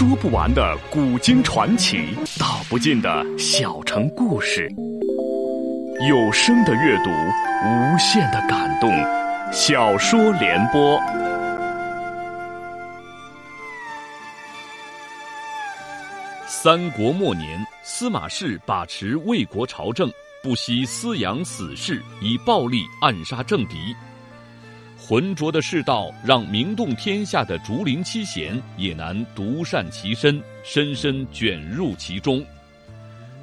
说不完的古今传奇，道不尽的小城故事。有声的阅读，无限的感动。小说联播。三国末年，司马氏把持魏国朝政，不惜私养死士，以暴力暗杀政敌。浑浊的世道，让名动天下的竹林七贤也难独善其身，深深卷入其中。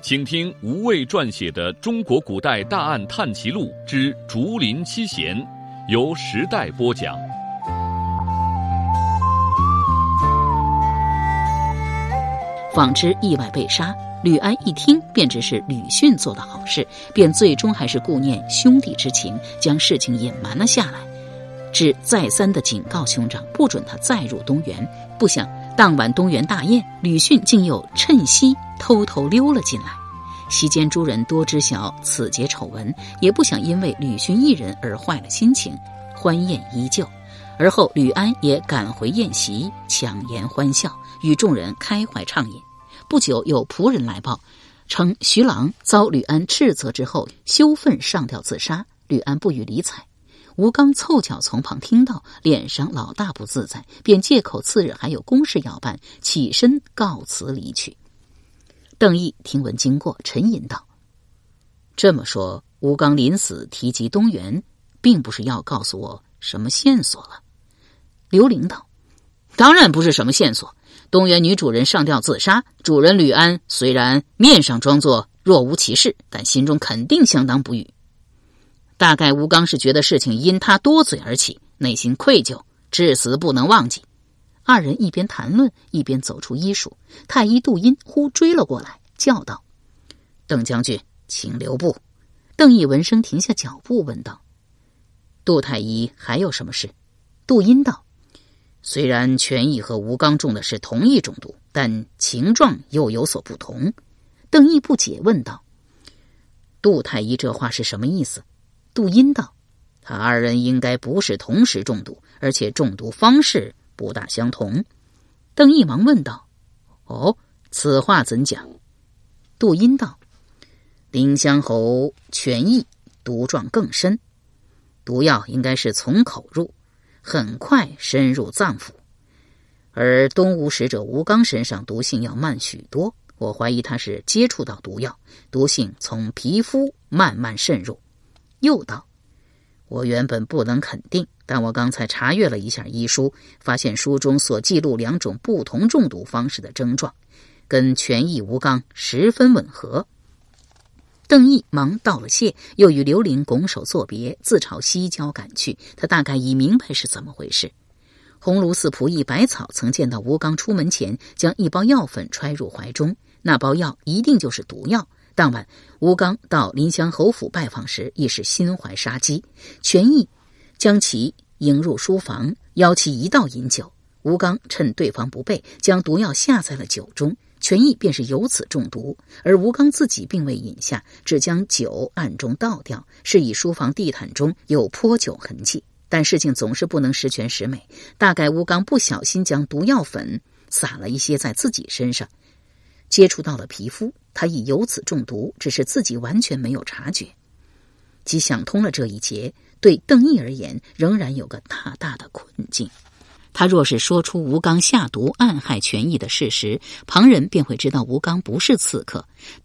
请听吴畏撰写的《中国古代大案探奇录之竹林七贤》，由时代播讲。纺织意外被杀，吕安一听便知是吕逊做的好事，便最终还是顾念兄弟之情，将事情隐瞒了下来。只再三的警告兄长，不准他再入东园。不想当晚东园大宴，吕逊竟又趁机偷偷溜了进来。席间诸人多知晓此节丑闻，也不想因为吕逊一人而坏了心情，欢宴依旧。而后吕安也赶回宴席，强颜欢笑，与众人开怀畅饮。不久有仆人来报，称徐郎遭吕安斥责之后，羞愤上吊自杀。吕安不予理睬。吴刚凑巧从旁听到，脸上老大不自在，便借口次日还有公事要办，起身告辞离去。邓毅听闻经过，沉吟道：“这么说，吴刚临死提及东原，并不是要告诉我什么线索了。”刘玲道：“当然不是什么线索。东原女主人上吊自杀，主人吕安虽然面上装作若无其事，但心中肯定相当不愉。”大概吴刚是觉得事情因他多嘴而起，内心愧疚，至死不能忘记。二人一边谈论，一边走出医署。太医杜音忽追了过来，叫道：“邓将军，请留步。”邓毅闻声停下脚步，问道：“杜太医还有什么事？”杜音道：“虽然权益和吴刚中的是同一种毒，但情状又有所不同。”邓毅不解问道：“杜太医这话是什么意思？”杜音道：“他二人应该不是同时中毒，而且中毒方式不大相同。”邓毅忙问道：“哦，此话怎讲？”杜音道：“丁香侯权益毒状更深，毒药应该是从口入，很快深入脏腑；而东吴使者吴刚身上毒性要慢许多，我怀疑他是接触到毒药，毒性从皮肤慢慢渗入。”又道：“我原本不能肯定，但我刚才查阅了一下医书，发现书中所记录两种不同中毒方式的症状，跟权益吴刚十分吻合。”邓毅忙道了谢，又与刘玲拱手作别，自朝西郊赶去。他大概已明白是怎么回事。鸿胪寺仆役百草曾见到吴刚出门前将一包药粉揣入怀中，那包药一定就是毒药。当晚，吴刚到临湘侯府拜访时，亦是心怀杀机。权益将其迎入书房，邀其一道饮酒。吴刚趁对方不备，将毒药下在了酒中，权益便是由此中毒。而吴刚自己并未饮下，只将酒暗中倒掉，是以书房地毯中有泼酒痕迹。但事情总是不能十全十美，大概吴刚不小心将毒药粉撒了一些在自己身上。接触到了皮肤，他已由此中毒，只是自己完全没有察觉。即想通了这一劫，对邓毅而言仍然有个大大的困境。他若是说出吴刚下毒暗害权益的事实，旁人便会知道吴刚不是刺客；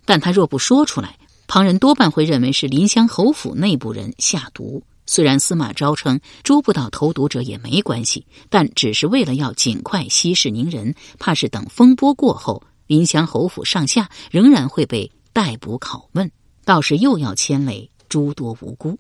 但他若不说出来，旁人多半会认为是临湘侯府内部人下毒。虽然司马昭称捉不到投毒者也没关系，但只是为了要尽快息事宁人，怕是等风波过后。临湘侯府上下仍然会被逮捕拷问，到时又要牵累诸多无辜。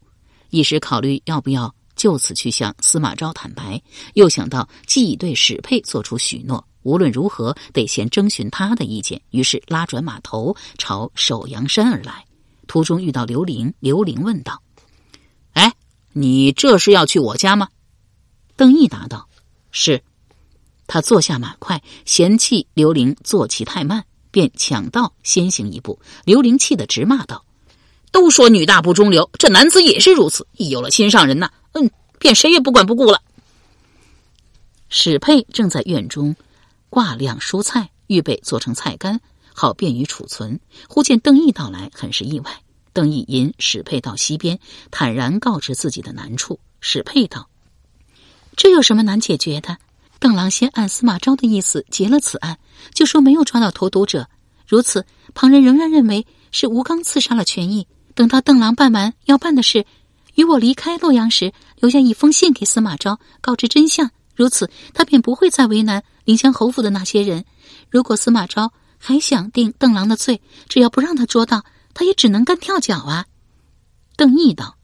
一时考虑要不要就此去向司马昭坦白，又想到既已对史佩做出许诺，无论如何得先征询他的意见，于是拉转马头朝首阳山而来。途中遇到刘玲，刘玲问道：“哎，你这是要去我家吗？”邓毅答道：“是。”他坐下马快，嫌弃刘玲坐骑太慢，便抢道先行一步。刘玲气得直骂道：“都说女大不中留，这男子也是如此。一有了心上人呐，嗯，便谁也不管不顾了。”史佩正在院中挂晾蔬菜，预备做成菜干，好便于储存。忽见邓毅到来，很是意外。邓毅引史佩到溪边，坦然告知自己的难处。史佩道：“这有什么难解决的？邓郎先按司马昭的意思结了此案，就说没有抓到投毒者。如此，旁人仍然认为是吴刚刺杀了权益。等到邓郎办完要办的事，与我离开洛阳时，留下一封信给司马昭，告知真相。如此，他便不会再为难临江侯府的那些人。如果司马昭还想定邓郎的罪，只要不让他捉到。”他也只能干跳脚啊！邓毅道：“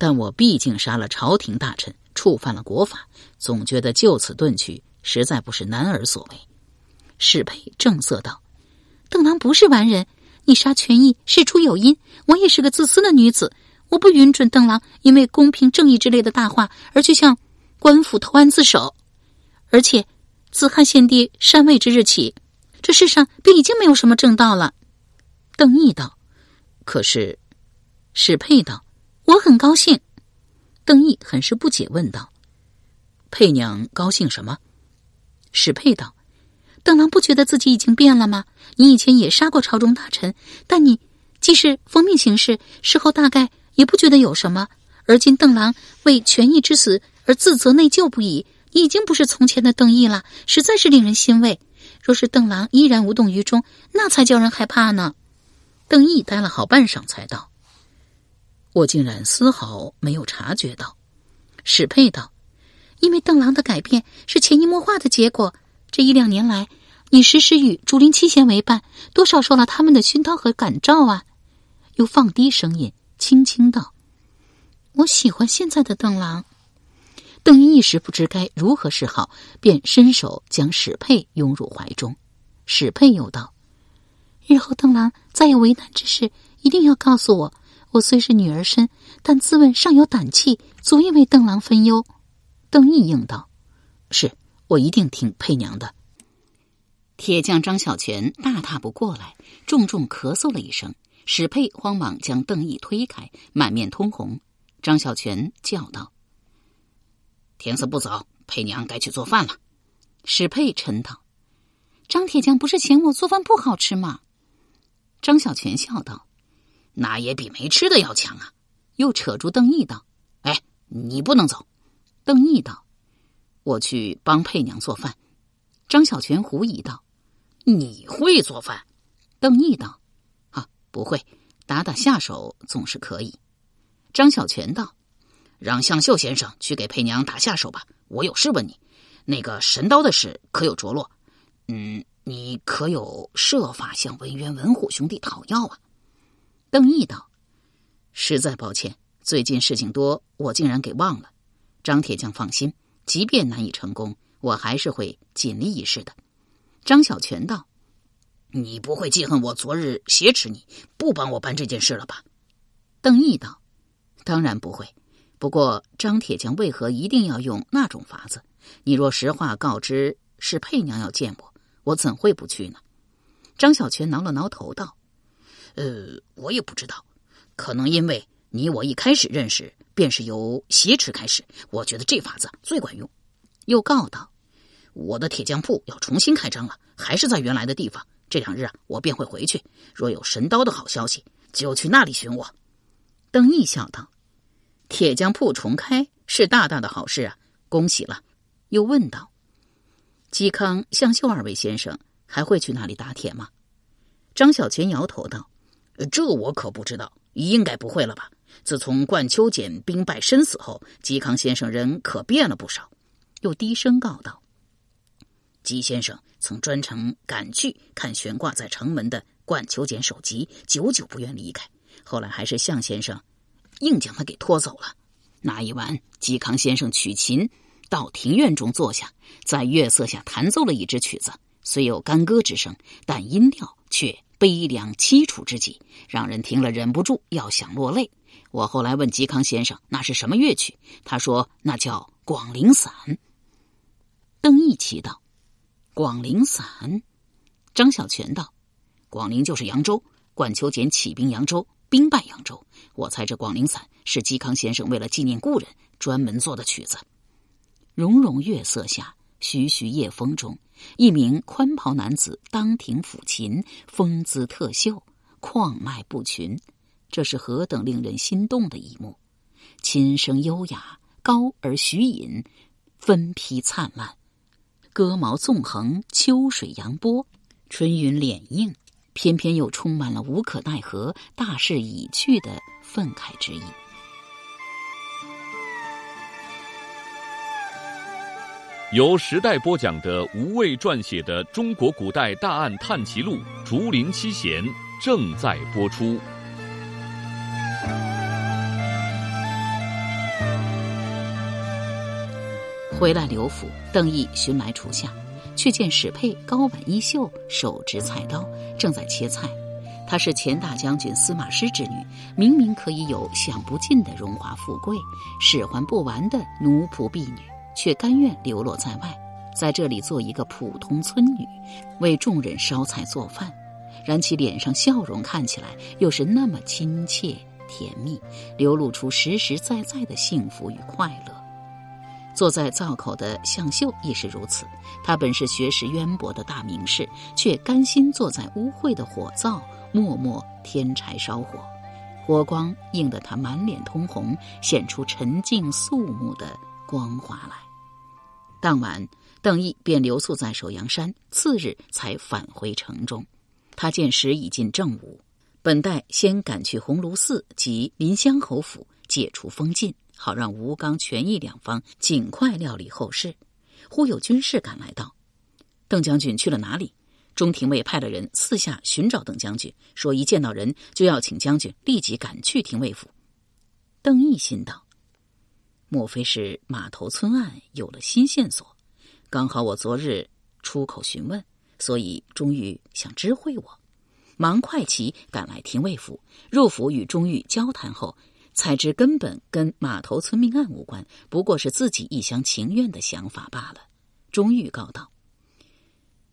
但我毕竟杀了朝廷大臣，触犯了国法，总觉得就此遁去，实在不是男儿所为。”史佩正色道：“邓郎不是完人，你杀权义事出有因。我也是个自私的女子，我不允准邓郎因为公平正义之类的大话而去向官府投案自首。而且，自汉献帝禅位之日起，这世上便已经没有什么正道了。”邓毅道：“可是，史佩道，我很高兴。”邓毅很是不解，问道：“佩娘高兴什么？”史佩道：“邓郎不觉得自己已经变了吗？你以前也杀过朝中大臣，但你既是奉命行事，事后大概也不觉得有什么。而今邓郎为权义之死而自责内疚不已，你已经不是从前的邓毅了，实在是令人欣慰。若是邓郎依然无动于衷，那才叫人害怕呢。”邓毅待了好半晌，才道：“我竟然丝毫没有察觉到。”史佩道：“因为邓郎的改变是潜移默化的结果。这一两年来，你时时与竹林七贤为伴，多少受了他们的熏陶和感召啊。”又放低声音，轻轻道：“我喜欢现在的邓郎。”邓英一时不知该如何是好，便伸手将史佩拥入怀中。史佩又道。日后邓郎再有为难之事，一定要告诉我。我虽是女儿身，但自问尚有胆气，足以为邓郎分忧。邓毅应道：“是我一定听佩娘的。”铁匠张小泉大踏步过来，重重咳嗽了一声。史佩慌忙将邓毅推开，满面通红。张小泉叫道：“天色不早，佩娘该去做饭了。”史佩沉道：“张铁匠不是嫌我做饭不好吃吗？”张小泉笑道：“那也比没吃的要强啊！”又扯住邓毅道：“哎，你不能走。”邓毅道：“我去帮佩娘做饭。”张小泉狐疑道：“你会做饭？”邓毅道：“啊，不会，打打下手总是可以。”张小泉道：“让向秀先生去给佩娘打下手吧。我有事问你，那个神刀的事可有着落？嗯。”你可有设法向文渊、文虎兄弟讨要啊？邓毅道：“实在抱歉，最近事情多，我竟然给忘了。”张铁匠放心，即便难以成功，我还是会尽力一试的。张小泉道：“你不会记恨我昨日挟持你，不帮我办这件事了吧？”邓毅道：“当然不会。不过张铁匠为何一定要用那种法子？你若实话告知是佩娘要见我。”我怎会不去呢？张小泉挠了挠头道：“呃，我也不知道，可能因为你我一开始认识便是由挟持开始，我觉得这法子最管用。”又告道：“我的铁匠铺要重新开张了，还是在原来的地方。这两日啊，我便会回去。若有神刀的好消息，就去那里寻我。”邓毅笑道：“铁匠铺重开是大大的好事啊，恭喜了。”又问道。嵇康、向秀二位先生还会去那里打铁吗？张小泉摇头道：“这我可不知道，应该不会了吧？自从冠秋简兵败身死后，嵇康先生人可变了不少。”又低声告道：“嵇先生曾专程赶去看悬挂在城门的冠秋简首级，久久不愿离开。后来还是向先生硬将他给拖走了。那一晚，嵇康先生取琴。”到庭院中坐下，在月色下弹奏了一支曲子，虽有干戈之声，但音调却悲凉凄楚之极，让人听了忍不住要想落泪。我后来问嵇康先生那是什么乐曲，他说那叫广陵散。邓毅奇道：“广陵散。”张小泉道：“广陵就是扬州，管秋俭起兵扬州，兵败扬州。我猜这广陵散是嵇康先生为了纪念故人专门做的曲子。”融融月色下，徐徐夜风中，一名宽袍男子当庭抚琴，风姿特秀，旷迈不群。这是何等令人心动的一幕！琴声优雅，高而徐隐，分披灿烂，歌毛纵横，秋水扬波，春云敛映，偏偏又充满了无可奈何、大势已去的愤慨之意。由时代播讲的吴畏撰写的《中国古代大案探奇录·竹林七贤》正在播出。回来刘府，邓毅寻来厨下，却见史佩高挽衣袖，手执菜刀，正在切菜。她是前大将军司马师之女，明明可以有享不尽的荣华富贵，使唤不完的奴仆婢女。却甘愿流落在外，在这里做一个普通村女，为众人烧菜做饭，然其脸上笑容看起来又是那么亲切甜蜜，流露出实实在在的幸福与快乐。坐在灶口的向秀亦是如此，他本是学识渊博的大名士，却甘心坐在污秽的火灶，默默添柴烧火，火光映得他满脸通红，显出沉静肃穆的。光华来。当晚，邓毅便留宿在首阳山，次日才返回城中。他见时已近正午，本待先赶去鸿胪寺及临湘侯府解除封禁，好让吴刚、权益两方尽快料理后事。忽有军士赶来道：“邓将军去了哪里？”中廷尉派了人四下寻找邓将军，说一见到人就要请将军立即赶去廷尉府。邓毅心道。莫非是码头村案有了新线索？刚好我昨日出口询问，所以钟玉想知会我，忙快骑赶来廷尉府。入府与钟玉交谈后，才知根本跟码头村命案无关，不过是自己一厢情愿的想法罢了。钟玉告道：“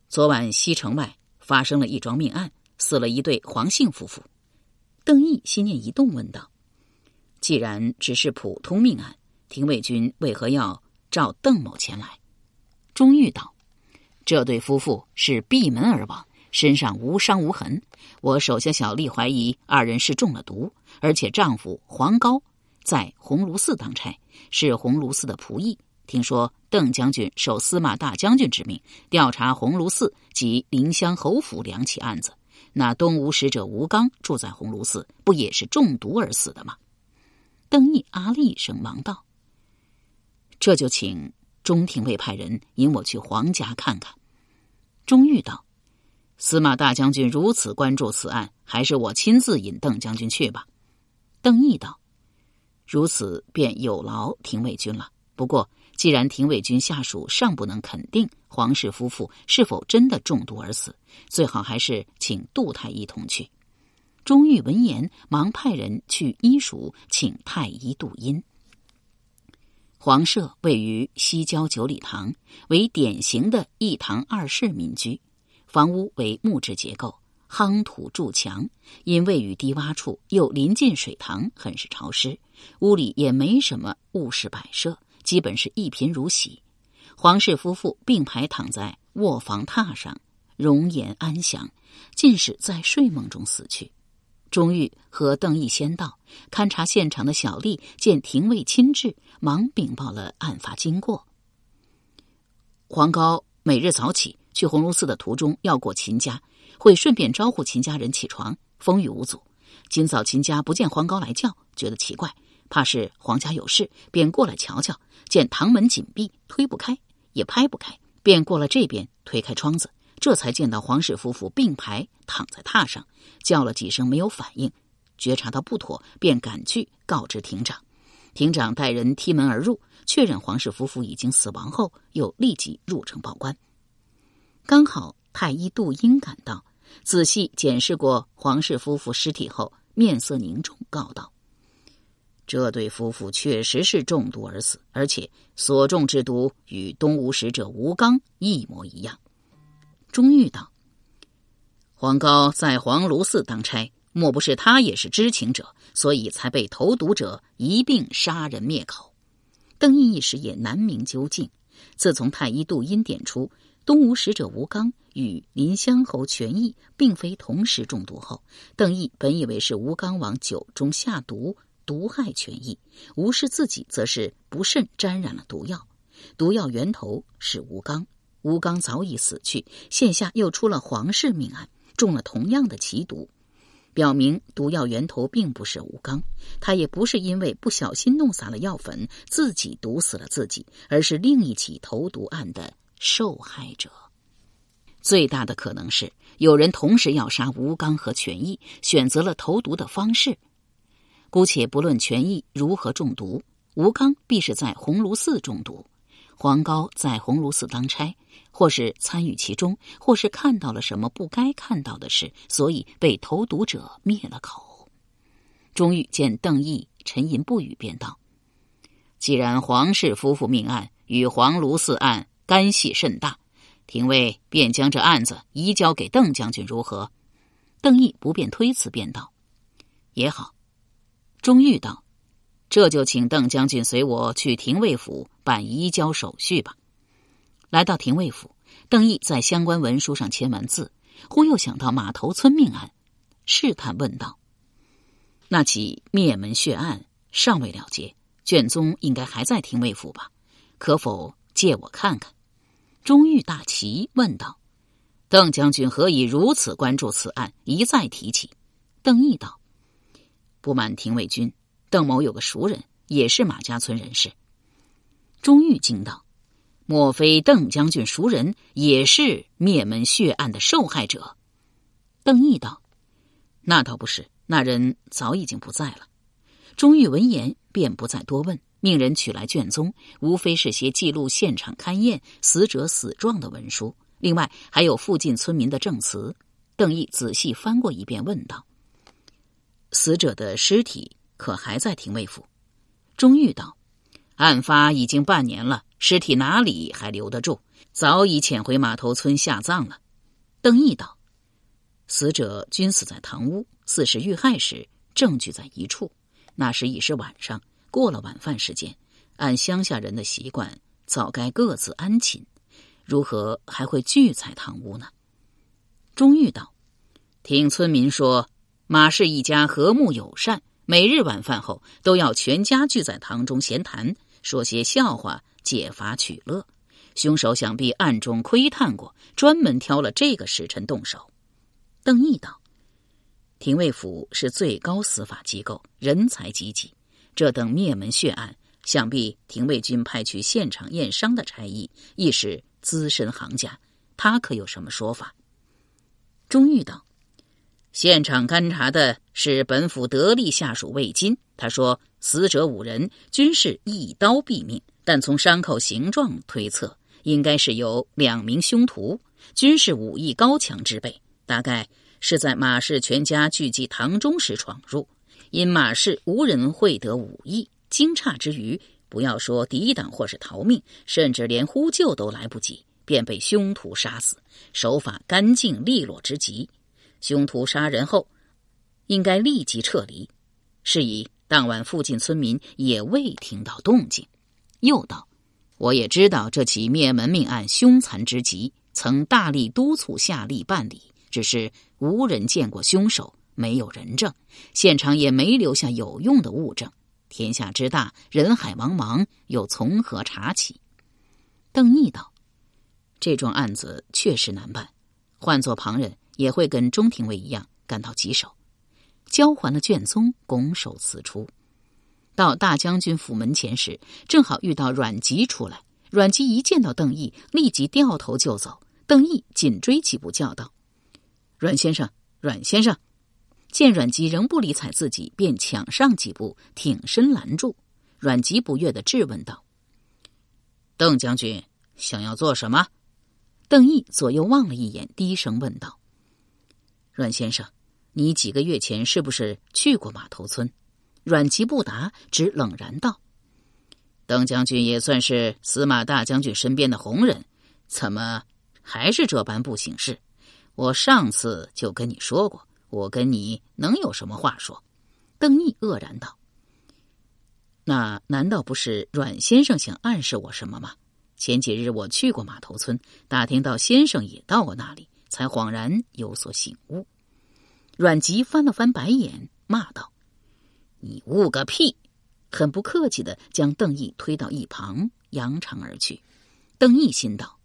昨晚西城外发生了一桩命案，死了一对黄姓夫妇。”邓毅心念一动，问道：“既然只是普通命案？”廷尉军为何要召邓某前来？钟玉道：“这对夫妇是闭门而亡，身上无伤无痕。我手下小吏怀疑二人是中了毒，而且丈夫黄高在鸿胪寺当差，是鸿胪寺的仆役。听说邓将军受司马大将军之命调查鸿胪寺及临湘侯府两起案子，那东吴使者吴刚住在鸿胪寺，不也是中毒而死的吗？”邓毅啊了一声，忙道。这就请中廷尉派人引我去皇家看看。钟玉道：“司马大将军如此关注此案，还是我亲自引邓将军去吧。”邓毅道：“如此便有劳廷尉军了。不过，既然廷尉军下属尚不能肯定皇室夫妇是否真的中毒而死，最好还是请杜太医同去。”钟玉闻言，忙派人去医署请太医杜阴。皇舍位于西郊九里塘，为典型的一堂二室民居，房屋为木质结构，夯土筑墙。因位于低洼处，又临近水塘，很是潮湿。屋里也没什么物事摆设，基本是一贫如洗。皇室夫妇并排躺在卧房榻上，容颜安详，尽是在睡梦中死去。钟玉和邓毅先到勘察现场的小丽见廷尉亲至，忙禀报了案发经过。黄高每日早起去鸿胪寺的途中要过秦家，会顺便招呼秦家人起床，风雨无阻。今早秦家不见黄高来叫，觉得奇怪，怕是黄家有事，便过来瞧瞧。见堂门紧闭，推不开，也拍不开，便过了这边，推开窗子。这才见到黄氏夫妇并排躺在榻上，叫了几声没有反应，觉察到不妥，便赶去告知庭长。庭长带人踢门而入，确认黄氏夫妇已经死亡后，又立即入城报官。刚好太医杜英赶到，仔细检视过黄氏夫妇尸体后，面色凝重，告道：“这对夫妇确实是中毒而死，而且所中之毒与东吴使者吴刚一模一样。”钟玉道：“黄高在黄芦寺当差，莫不是他也是知情者，所以才被投毒者一并杀人灭口？”邓毅一时也难明究竟，自从太医杜阴点出东吴使者吴刚与临湘侯权益并非同时中毒后，邓毅本以为是吴刚往酒中下毒毒害权益，吴氏自己则是不慎沾染了毒药，毒药源头是吴刚，吴刚早已死去，现下又出了黄氏命案，中了同样的奇毒。表明毒药源头并不是吴刚，他也不是因为不小心弄洒了药粉自己毒死了自己，而是另一起投毒案的受害者。最大的可能是有人同时要杀吴刚和权益，选择了投毒的方式。姑且不论权益如何中毒，吴刚必是在鸿胪寺中毒。黄高在鸿胪寺当差，或是参与其中，或是看到了什么不该看到的事，所以被投毒者灭了口。钟玉见邓毅沉吟不语，便道：“既然黄氏夫妇命案与黄芦寺案干系甚大，廷尉便将这案子移交给邓将军，如何？”邓毅不便推辞，便道：“也好。”钟玉道。这就请邓将军随我去廷尉府办移交手续吧。来到廷尉府，邓毅在相关文书上签完字，忽又想到马头村命案，试探问道：“那起灭门血案尚未了结，卷宗应该还在廷尉府吧？可否借我看看？”钟玉大奇，问道：“邓将军何以如此关注此案，一再提起？”邓毅道：“不瞒廷尉军。”邓某有个熟人，也是马家村人士。钟玉惊道：“莫非邓将军熟人也是灭门血案的受害者？”邓毅道：“那倒不是，那人早已经不在了。”钟玉闻言便不再多问，命人取来卷宗，无非是些记录现场勘验死者死状的文书，另外还有附近村民的证词。邓毅仔细翻过一遍，问道：“死者的尸体？”可还在廷尉府？钟玉道：“案发已经半年了，尸体哪里还留得住？早已遣回码头村下葬了。”邓毅道：“死者均死在堂屋，死时遇害时证据在一处。那时已是晚上，过了晚饭时间。按乡下人的习惯，早该各自安寝，如何还会聚在堂屋呢？”钟玉道：“听村民说，马氏一家和睦友善。”每日晚饭后，都要全家聚在堂中闲谈，说些笑话，解乏取乐。凶手想必暗中窥探过，专门挑了这个时辰动手。邓毅道：“廷尉府是最高司法机构，人才济济。这等灭门血案，想必廷尉军派去现场验伤的差役亦是资深行家。他可有什么说法？”钟玉道。现场勘查的是本府得力下属魏金，他说死者五人均是一刀毙命，但从伤口形状推测，应该是有两名凶徒，均是武艺高强之辈，大概是在马氏全家聚集堂中时闯入。因马氏无人会得武艺，惊诧之余，不要说抵挡或是逃命，甚至连呼救都来不及，便被凶徒杀死，手法干净利落之极。凶徒杀人后，应该立即撤离。是以当晚附近村民也未听到动静。又道：“我也知道这起灭门命案凶残之极，曾大力督促下吏办理，只是无人见过凶手，没有人证，现场也没留下有用的物证。天下之大，人海茫茫，又从何查起？”邓毅道：“这桩案子确实难办，换做旁人。”也会跟钟廷尉一样感到棘手，交还了卷宗，拱手辞出。到大将军府门前时，正好遇到阮籍出来。阮籍一见到邓毅，立即掉头就走。邓毅紧追几步，叫道：“阮先生，阮先生！”见阮籍仍不理睬自己，便抢上几步，挺身拦住。阮籍不悦的质问道：“邓将军想要做什么？”邓毅左右望了一眼，低声问道。阮先生，你几个月前是不是去过马头村？阮籍不答，只冷然道：“邓将军也算是司马大将军身边的红人，怎么还是这般不省事？我上次就跟你说过，我跟你能有什么话说？”邓毅愕然道：“那难道不是阮先生想暗示我什么吗？”前几日我去过马头村，打听到先生也到过那里，才恍然有所醒悟。阮籍翻了翻白眼，骂道：“你悟个屁！”很不客气的将邓毅推到一旁，扬长而去。邓毅心道：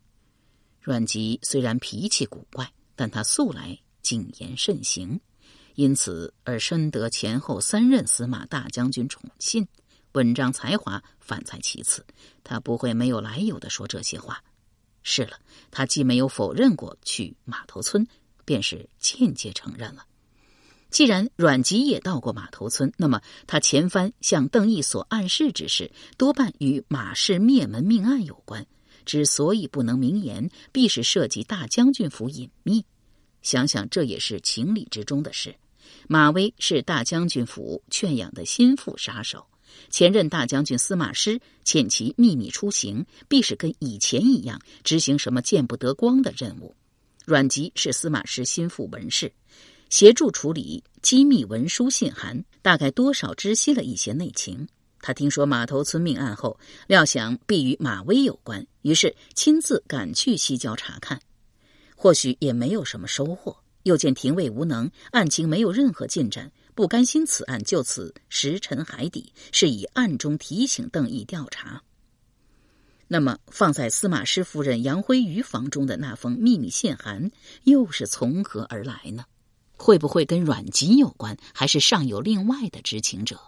阮籍虽然脾气古怪，但他素来谨言慎行，因此而深得前后三任司马大将军宠信。文章才华反在其次，他不会没有来由的说这些话。是了，他既没有否认过去马头村，便是间接承认了。既然阮籍也到过马头村，那么他前番向邓毅所暗示之事，多半与马氏灭门命案有关。之所以不能明言，必是涉及大将军府隐秘。想想这也是情理之中的事。马威是大将军府劝养的心腹杀手。前任大将军司马师遣其秘密出行，必是跟以前一样执行什么见不得光的任务。阮籍是司马师心腹文士，协助处理机密文书信函，大概多少知悉了一些内情。他听说马头村命案后，料想必与马威有关，于是亲自赶去西郊查看，或许也没有什么收获。又见廷尉无能，案情没有任何进展。不甘心此案就此石沉海底，是以暗中提醒邓毅调查。那么，放在司马师夫人杨辉瑜房中的那封秘密信函，又是从何而来呢？会不会跟阮籍有关？还是尚有另外的知情者？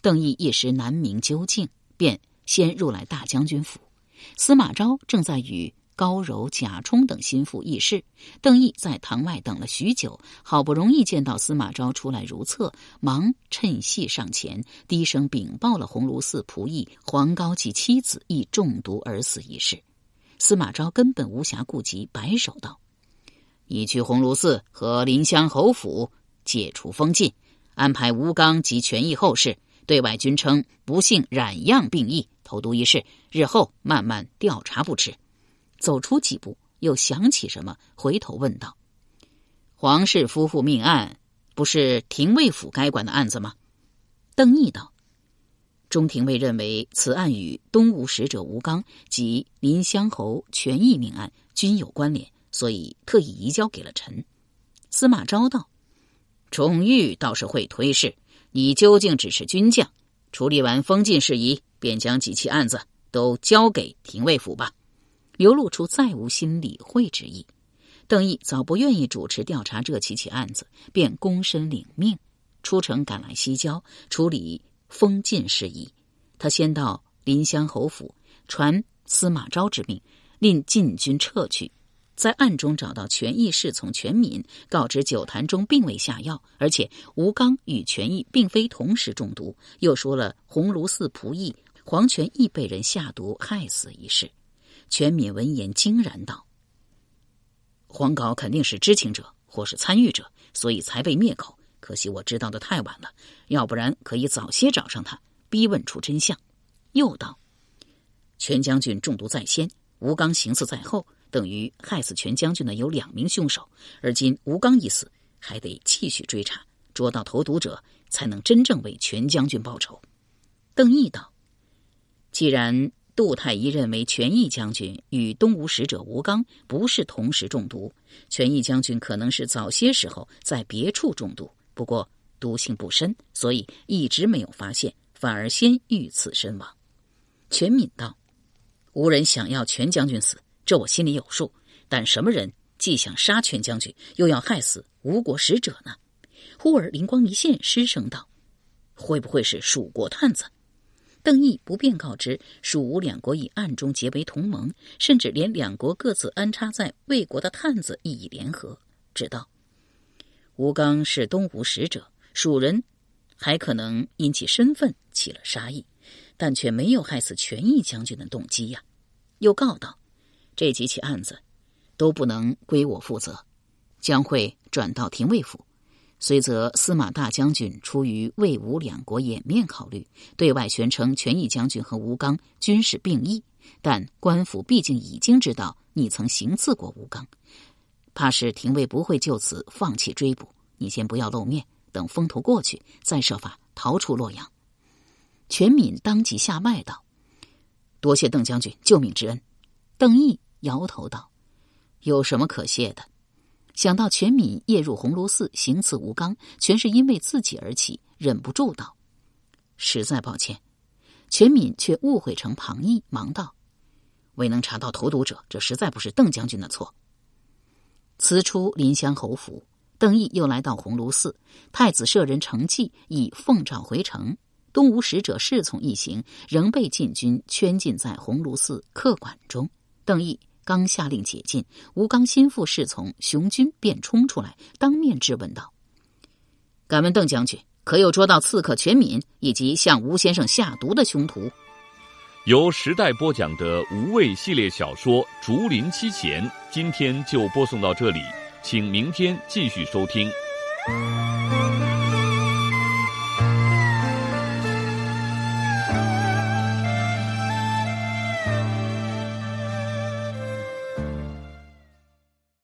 邓毅一时难明究竟，便先入来大将军府。司马昭正在与。高柔、贾充等心腹议事，邓毅在堂外等了许久，好不容易见到司马昭出来如厕，忙趁隙上前，低声禀报了鸿胪寺仆役黄高及妻子亦中毒而死一事。司马昭根本无暇顾及，摆手道：“你去鸿胪寺和临湘侯府解除封禁，安排吴刚及权益后事，对外均称不幸染恙病疫，投毒一事，日后慢慢调查不迟。”走出几步，又想起什么，回头问道：“黄氏夫妇命案，不是廷尉府该管的案子吗？”邓毅道：“中廷尉认为此案与东吴使者吴刚及林湘侯权益命案均有关联，所以特意移交给了臣。”司马昭道：“钟玉倒是会推事，你究竟只是军将，处理完封禁事宜，便将几起案子都交给廷尉府吧。”流露出再无心理会之意，邓毅早不愿意主持调查这几起案子，便躬身领命，出城赶来西郊处理封禁事宜。他先到临湘侯府传司马昭之命，令禁军撤去，在暗中找到权益侍从全敏，告知酒坛中并未下药，而且吴刚与权益并非同时中毒，又说了鸿胪寺仆役黄权益被人下毒害死一事。全敏闻言惊然道：“黄镐肯定是知情者或是参与者，所以才被灭口。可惜我知道的太晚了，要不然可以早些找上他，逼问出真相。”又道：“全将军中毒在先，吴刚行刺在后，等于害死全将军的有两名凶手。而今吴刚一死，还得继续追查，捉到投毒者，才能真正为全将军报仇。”邓毅道：“既然……”杜太医认为，权益将军与东吴使者吴刚不是同时中毒，权益将军可能是早些时候在别处中毒，不过毒性不深，所以一直没有发现，反而先遇刺身亡。全敏道：“无人想要全将军死，这我心里有数。但什么人既想杀全将军，又要害死吴国使者呢？”忽而灵光一现，失声道：“会不会是蜀国探子？”邓毅不便告知蜀吴两国已暗中结为同盟，甚至连两国各自安插在魏国的探子亦已联合。只道吴刚是东吴使者，蜀人还可能因其身份起了杀意，但却没有害死权益将军的动机呀。又告道，这几起案子都不能归我负责，将会转到廷尉府。虽则司马大将军出于魏吴两国颜面考虑，对外宣称权益将军和吴刚均是病役，但官府毕竟已经知道你曾行刺过吴刚，怕是廷尉不会就此放弃追捕。你先不要露面，等风头过去，再设法逃出洛阳。全敏当即下脉道：“多谢邓将军救命之恩，邓毅摇头道：“有什么可谢的？”想到全敏夜入鸿胪寺行刺吴刚，全是因为自己而起，忍不住道：“实在抱歉。”全敏却误会成庞毅，忙道：“未能查到投毒者，这实在不是邓将军的错。”辞出临湘侯府，邓毅又来到鸿胪寺。太子舍人程济已奉诏回城，东吴使者侍从一行仍被禁军圈禁在鸿胪寺客馆中。邓毅刚下令解禁，吴刚心腹侍从熊军便冲出来，当面质问道：“敢问邓将军，可有捉到刺客全敏以及向吴先生下毒的凶徒？”由时代播讲的无畏系列小说《竹林七贤》，今天就播送到这里，请明天继续收听。